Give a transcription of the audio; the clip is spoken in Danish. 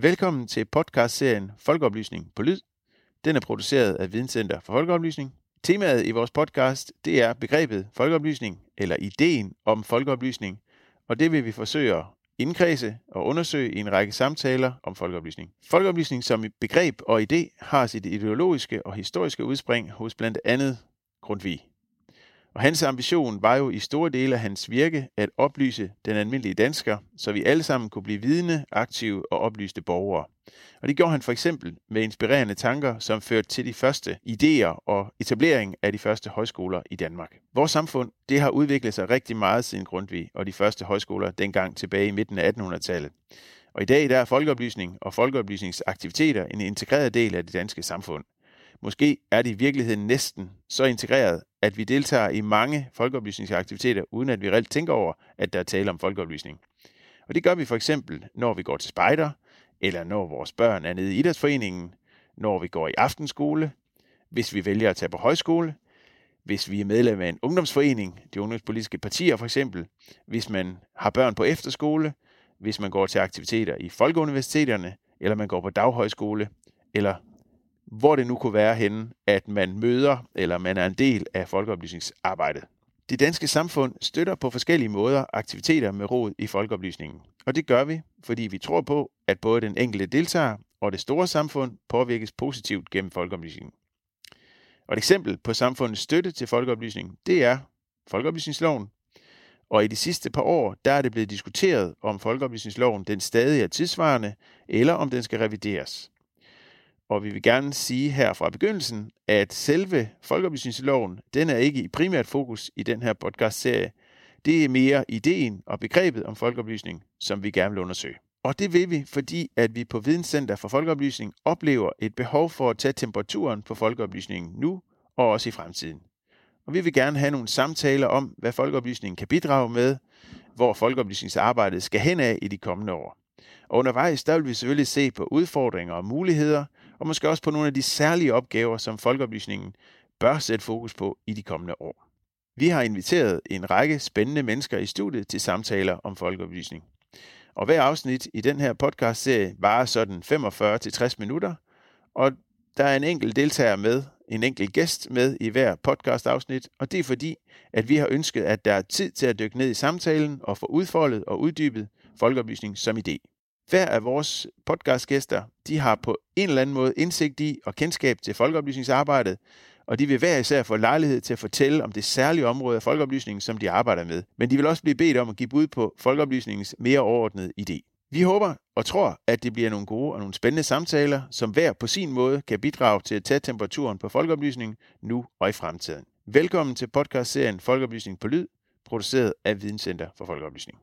Velkommen til podcastserien Folkeoplysning på Lyd. Den er produceret af Videnscenter for Folkeoplysning. Temaet i vores podcast, det er begrebet folkeoplysning, eller ideen om folkeoplysning, og det vil vi forsøge at indkredse og undersøge i en række samtaler om folkeoplysning. Folkeoplysning som begreb og idé har sit ideologiske og historiske udspring hos blandt andet Grundtvig. Og hans ambition var jo i store dele af hans virke at oplyse den almindelige dansker, så vi alle sammen kunne blive vidne, aktive og oplyste borgere. Og det gjorde han for eksempel med inspirerende tanker, som førte til de første idéer og etablering af de første højskoler i Danmark. Vores samfund det har udviklet sig rigtig meget siden Grundtvig og de første højskoler dengang tilbage i midten af 1800-tallet. Og i dag der er folkeoplysning og folkeoplysningsaktiviteter en integreret del af det danske samfund. Måske er det i virkeligheden næsten så integreret, at vi deltager i mange folkeoplysningsaktiviteter, uden at vi reelt tænker over, at der er tale om folkeoplysning. Og det gør vi for eksempel, når vi går til spejder, eller når vores børn er nede i idrætsforeningen, når vi går i aftenskole, hvis vi vælger at tage på højskole, hvis vi er medlem af en ungdomsforening, de ungdomspolitiske partier for eksempel, hvis man har børn på efterskole, hvis man går til aktiviteter i folkeuniversiteterne, eller man går på daghøjskole, eller hvor det nu kunne være henne, at man møder eller man er en del af folkeoplysningsarbejdet. Det danske samfund støtter på forskellige måder aktiviteter med råd i folkeoplysningen. Og det gør vi, fordi vi tror på, at både den enkelte deltager og det store samfund påvirkes positivt gennem folkeoplysningen. Og et eksempel på samfundets støtte til folkeoplysning, det er folkeoplysningsloven. Og i de sidste par år, der er det blevet diskuteret, om folkeoplysningsloven den stadig er tidsvarende, eller om den skal revideres. Og vi vil gerne sige her fra begyndelsen, at selve folkeoplysningsloven, den er ikke i primært fokus i den her podcast-serie. Det er mere ideen og begrebet om folkeoplysning, som vi gerne vil undersøge. Og det vil vi, fordi at vi på Videnscenter for Folkeoplysning oplever et behov for at tage temperaturen på folkeoplysningen nu og også i fremtiden. Og vi vil gerne have nogle samtaler om, hvad folkeoplysningen kan bidrage med, hvor folkeoplysningsarbejdet skal hen af i de kommende år. Og undervejs, der vil vi selvfølgelig se på udfordringer og muligheder, og måske også på nogle af de særlige opgaver, som folkeoplysningen bør sætte fokus på i de kommende år. Vi har inviteret en række spændende mennesker i studiet til samtaler om folkeoplysning. Og hver afsnit i den her podcast-serie varer sådan 45-60 minutter, og der er en enkelt deltager med, en enkelt gæst med i hver podcast-afsnit, og det er fordi, at vi har ønsket, at der er tid til at dykke ned i samtalen og få udfoldet og uddybet folkeoplysning som idé. Hver af vores podcastgæster, de har på en eller anden måde indsigt i og kendskab til folkeoplysningsarbejdet, og de vil hver især få lejlighed til at fortælle om det særlige område af folkeoplysningen, som de arbejder med. Men de vil også blive bedt om at give bud på folkeoplysningens mere overordnede idé. Vi håber og tror, at det bliver nogle gode og nogle spændende samtaler, som hver på sin måde kan bidrage til at tage temperaturen på folkeoplysningen nu og i fremtiden. Velkommen til podcastserien Folkeoplysning på Lyd, produceret af Videnscenter for Folkeoplysning.